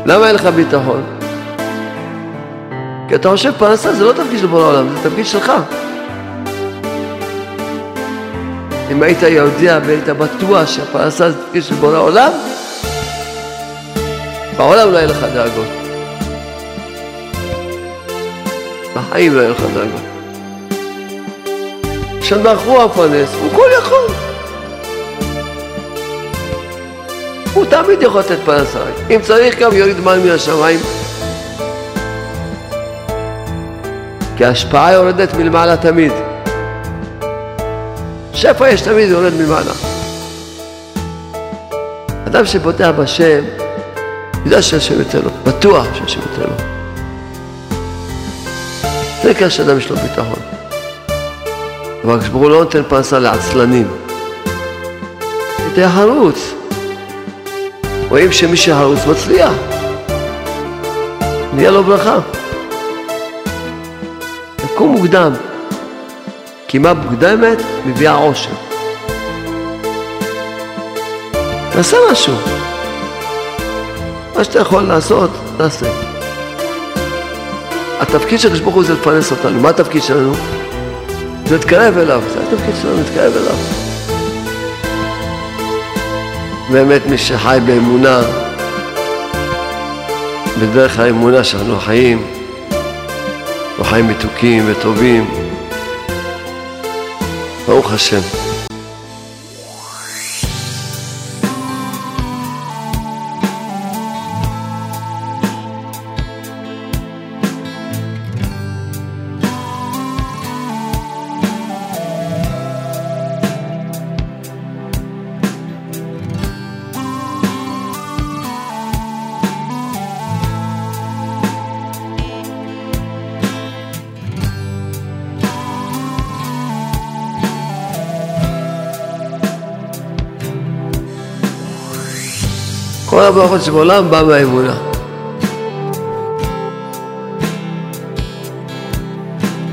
S1: למה אין לך ביטחון? כי אתה חושב פרנסה זה לא תפקיד של בורא העולם, זה תפקיד שלך. אם היית יודע והיית בטוח שהפרנסה זה תפקיד של בורא העולם, בעולם לא יהיה לך דאגות. בחיים לא יהיה לך דאגות. הוא המפרנס, הוא כל יכול. הוא תמיד יכול לתת פרנסה. אם צריך גם יוריד מים מן השמיים. כי ההשפעה יורדת מלמעלה תמיד. שפע יש תמיד יורד מלמעלה. אדם שבוטח בשם, יודע שהשם ייתן לו, בטוח שהשם ייתן לו. זה ככה שאדם יש לו ביטחון. אבל כשברור לא נותן פרנסה לעצלנים. תהיה חרוץ. רואים שמי שחרוץ מצליח. נהיה לו ברכה. לקום מוקדם. קימה מוקדמת מביאה עושר. תעשה משהו. מה שאתה יכול לעשות, תעשה. התפקיד של ברוך הוא זה לפרנס אותנו. מה התפקיד שלנו? זה להתקרב אליו. זה התפקיד שלנו, להתקרב אליו. באמת מי שחי באמונה, בדרך האמונה שאנחנו חיים, אנחנו חיים מתוקים וטובים. ברוך השם. כל הברכות שבעולם בא מהאמונה.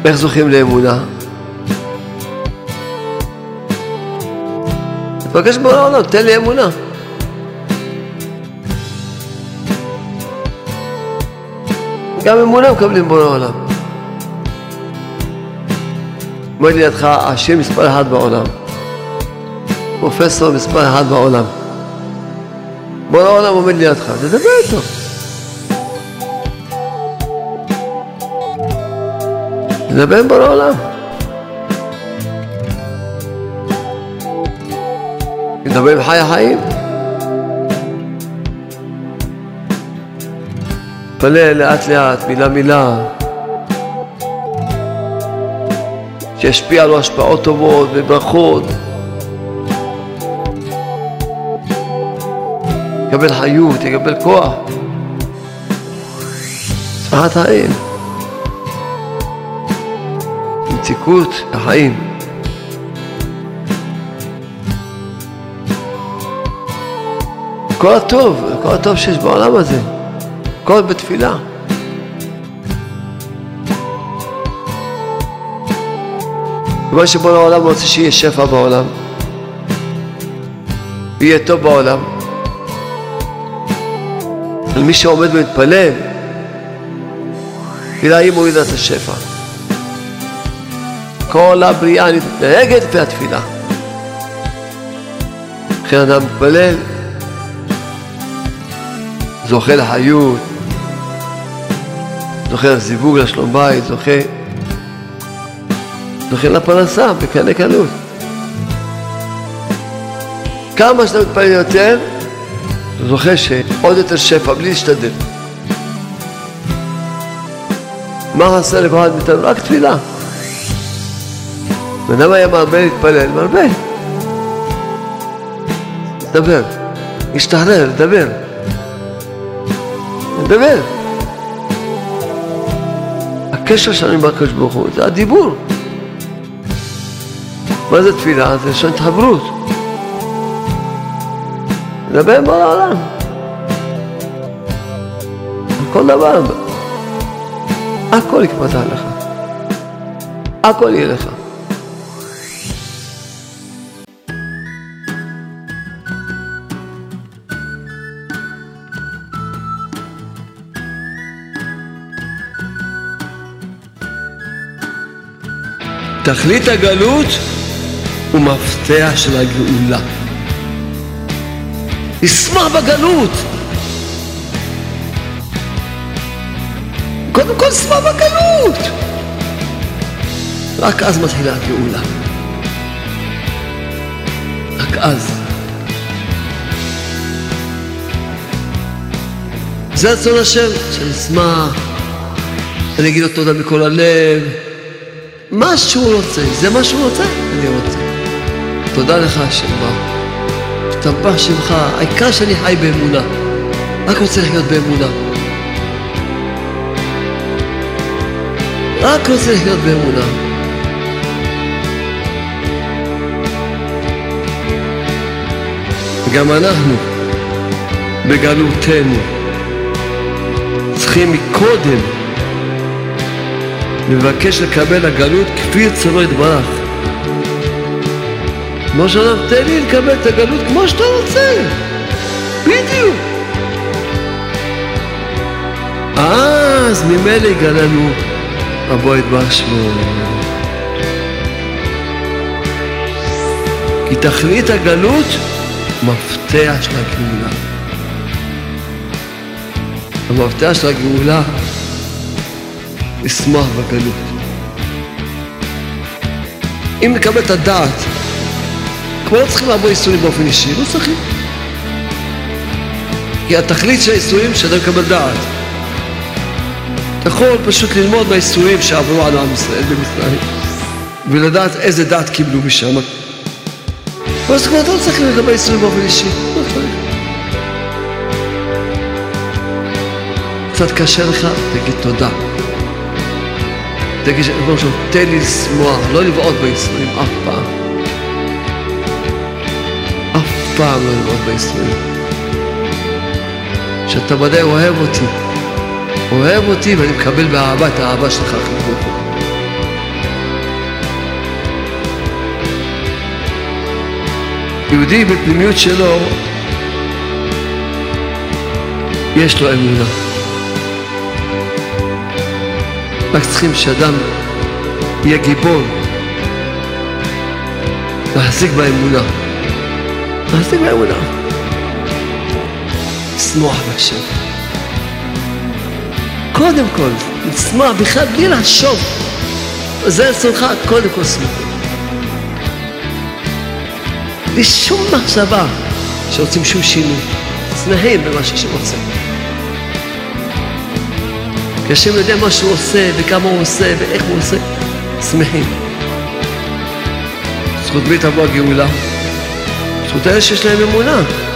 S1: איך זוכים לאמונה? תבקש בורא העולם, תן לי אמונה. גם אמונה מקבלים בורא העולם. אומר לידך, השם מספר אחד בעולם. פרופסור מספר אחד בעולם. בורא העולם עומד לידך, תדבר איתו. תדבר עם בורא העולם. תדבר עם חי החיים. תפלל לאט לאט, מילה מילה. שישפיע לו השפעות טובות וברכות. יקבל חיות, יקבל כוח. צמחת החיים. מציקות החיים. כל הטוב, כל הטוב שיש בעולם הזה, הכל בתפילה. כמו שבוא לעולם רוצה שיהיה שפע בעולם, ויהיה טוב בעולם. על מי שעומד ומתפלל, תראה היא מורידה את השפע. כל הבריאה מתנהגת לפי התפילה. לכן אדם מתפלל, זוכה לחיות, זוכה לזיווג, לשלום בית, זוכה, זוכה לפרנסה בקנה קלות. כמה שאתה מתפלל יותר, זוכה שעוד יותר שפע, בלי להשתדל. מה לכל אחד מאיתנו? רק תפילה. בן היה מרבה להתפלל, מרבה. לדבר. להשתחרר, לדבר. לדבר. הקשר שלנו עם הקדוש ברוך הוא זה הדיבור. מה זה תפילה? זה לשון התחברות. לדבר עם העולם. כל דבר. הכל יקפצה לך. הכל יהיה לך. תכלית הגלות הוא מפתח של הגאולה. נשמח בגלות! קודם כל שמח בגלות. רק אז מתחילה הגאולה. רק אז. זה רצון השם, שאני אשמח, אני אגיד לו תודה מכל הלב. מה שהוא רוצה, זה מה שהוא רוצה, אני רוצה. תודה לך השם ברוך. השתבח שמך, העיקר שאני חי באמונה. רק רוצה לחיות באמונה. רק רוצה לחיות באמונה. גם אנחנו, בגלותנו, צריכים מקודם לבקש לקבל הגלות כפי רצונו יתברך. כמו שאומר, תן לי לקבל את הגלות כמו שאתה רוצה. בדיוק. אז ממילא יגלנו אבו יתברך. כי תכלית הגלות מפתח של הגאולה. המפתח של הגאולה לשמוח בגלות. אם נקבל את הדעת, כמו לא צריכים לעבור איסורים באופן אישי, לא צריכים. כי התכלית של האיסורים שאתה מקבל דעת. אתה יכול פשוט ללמוד מהאיסורים שעברו על עם ישראל במצרים, ולדעת איזה דעת קיבלו משם. ואז כבר אתה לא צריך לקבל איסורים באופן אישי. קצת קשה לך, תגיד תודה. תגיד שריבונו שלום, תן לי לשמוח, לא לבעוט בייסורים אף פעם. אף פעם לא לבעוט בייסורים. שאתה ודאי אוהב אותי. אוהב אותי ואני מקבל באהבה את האהבה שלך חיבור. יהודי בפנימיות שלו יש לו אמונה. רק צריכים שאדם יהיה גיבור, להחזיק באמונה. להחזיק באמונה. לשמוח בהשם. קודם כל, לשמוח בכלל בלי לחשוב. זה רצונך, קודם כל שמח. בלי שום מחשבה שרוצים שום שינוי. שמחים במה שהשם רוצה. כי השם יודע מה שהוא עושה, וכמה הוא עושה, ואיך הוא עושה. שמחים. זכות מי תבוא הגאולה? זכות אלה שיש להם אמונה.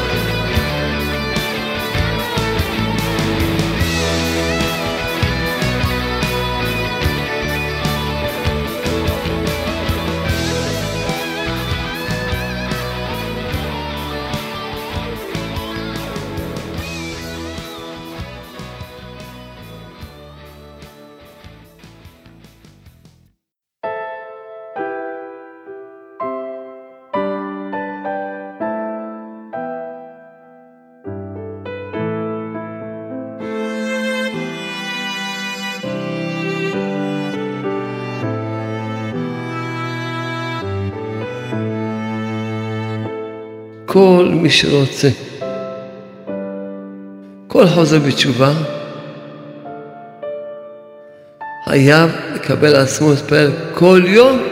S1: מי שרוצה, כל חוזר בתשובה, חייב לקבל על עצמו להתפלל כל יום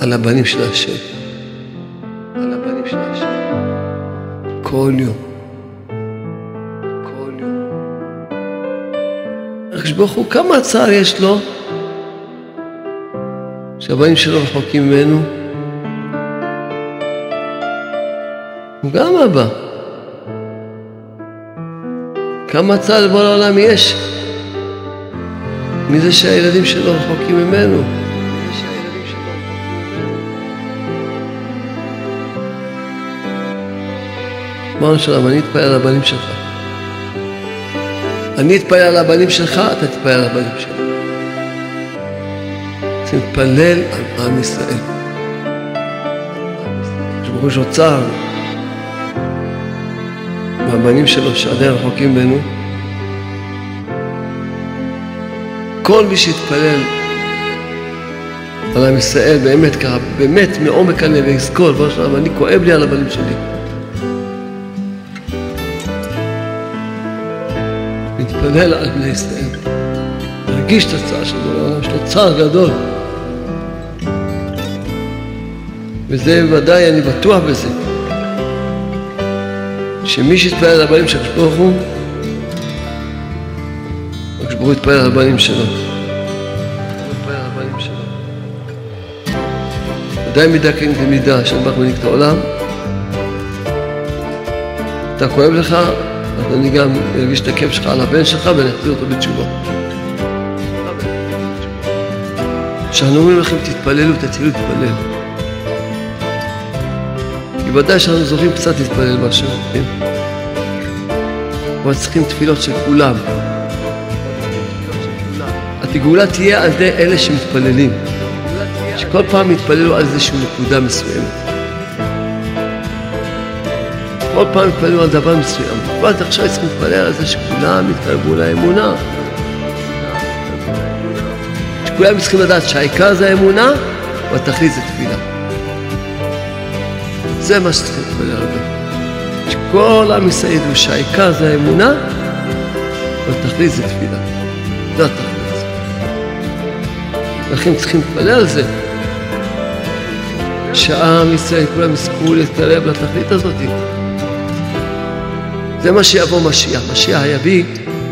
S1: על הבנים של השם. על הבנים של השם. כל יום. כל יום. הקדוש ברוך הוא, כמה צער יש לו שהבנים שלו רחוקים ממנו? גם אבא. כמה צער לבוא לעולם יש מזה שהילדים שלו רחוקים ממנו. אמרנו שלום, אני אתפלל על הבנים שלך. אני אתפלל על הבנים שלך, אתה תתפלל על הבנים שלך. צריכים להתפלל על עם ישראל. ברוך הוא שאוצר מהבנים שלו שעדיין רחוקים ממנו. כל מי שיתפלל על עם ישראל, באמת ככה, באמת מעומק הלב, ויזכור, בראש שלנו, אני כואב לי על הבנים שלי. מתפלל על בני ישראל, להרגיש את הצער של העולם, יש לו צער גדול. וזה ודאי, אני בטוח בזה, שמי שיתפלל על הבנים של הקדוש ברוך הוא, הקדוש ברוך הוא יתפלל על הבנים שלו. ודאי מידה כן כמידה, השם ברוך מנהיג את העולם. אתה כואב לך, אז אני גם ארגיש את הכאב שלך על הבן שלך ונחזיר אותו בתשובה. כשאנחנו אומרים לכם תתפללו, תתחילו להתפלל. כי ודאי שאנחנו זוכים קצת להתפלל משהו, כן? אבל צריכים תפילות של כולם. התגאולה תהיה על ידי אלה שמתפללים. שכל פעם יתפללו על איזושהי נקודה מסוימת. כל פעם יתפללו על דבר מסוים. ואז עכשיו צריכים להתפלל על זה שכולם יתקרבו לאמונה. שכולם צריכים לדעת שהעיקר זה האמונה והתכלית זה תפילה. זה מה שצריכים להתפלל הרבה. שכל עם ישראל ידעו שהעיקר זה האמונה והתכלית זה תפילה. זה התכלית. לכן צריכים להתפלל על זה. שעם ישראל כולם יזכו להתקרב לתכלית הזאת. זה מה שיבוא משיח. משיח יביא,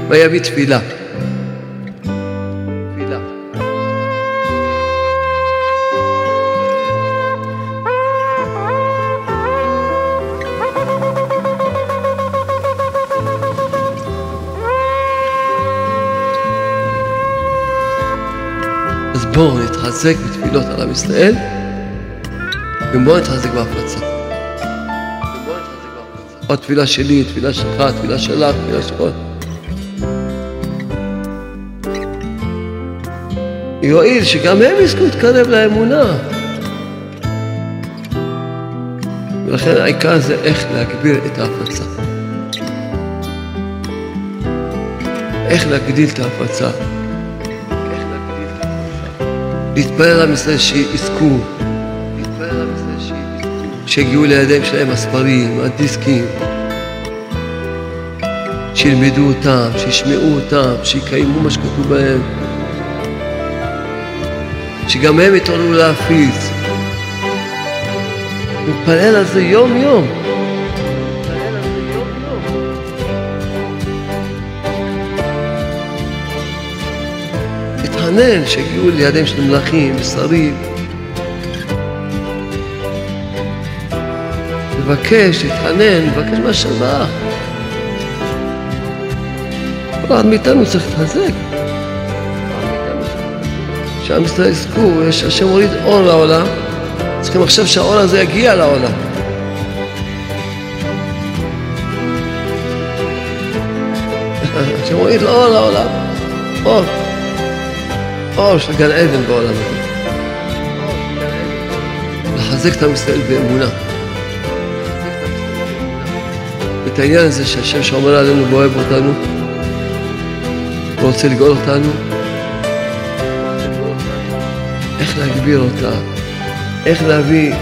S1: ויביא. תפילה. בואו נתחזק בתפילות על עם ישראל, ובואו נתחזק בהפצה. או תפילה שלי, תפילה שלך, תפילה שלך, תפילה שלך. יועיל שגם הם יזכו להתקרב לאמונה. ולכן העיקר זה איך להגביר את ההפצה. איך להגדיל את ההפצה. להתפלל על ישראל שיזכו, שיגיעו לידיים שלהם הספרים, הדיסקים, שילמדו אותם, שישמעו אותם, שיקיימו מה שכתוב בהם, שגם הם יתעוררו להפיץ. מתפלל על זה יום-יום. להתחנן שיגיעו לידיהם של מלכים ושרים. לבקש, להתחנן, לבקש מהשבח. כל אחד מאיתנו צריך להתחזק. שעם ישראל יזכו, יש השם הוריד אור לעולם, צריכים עכשיו שהאור הזה יגיע לעולם. השם הוריד אור לעולם, אור. אור של גן עדן בעולם הזה. לחזק את עם ישראל באמונה. את העניין הזה שהשם שומר עלינו ואוהב אותנו ורוצה לגאול אותנו, איך להגביר אותה, איך להביא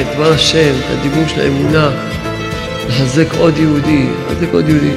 S1: את דבר השם, את הדיבור של האמונה, לחזק עוד יהודי, לחזק עוד יהודי.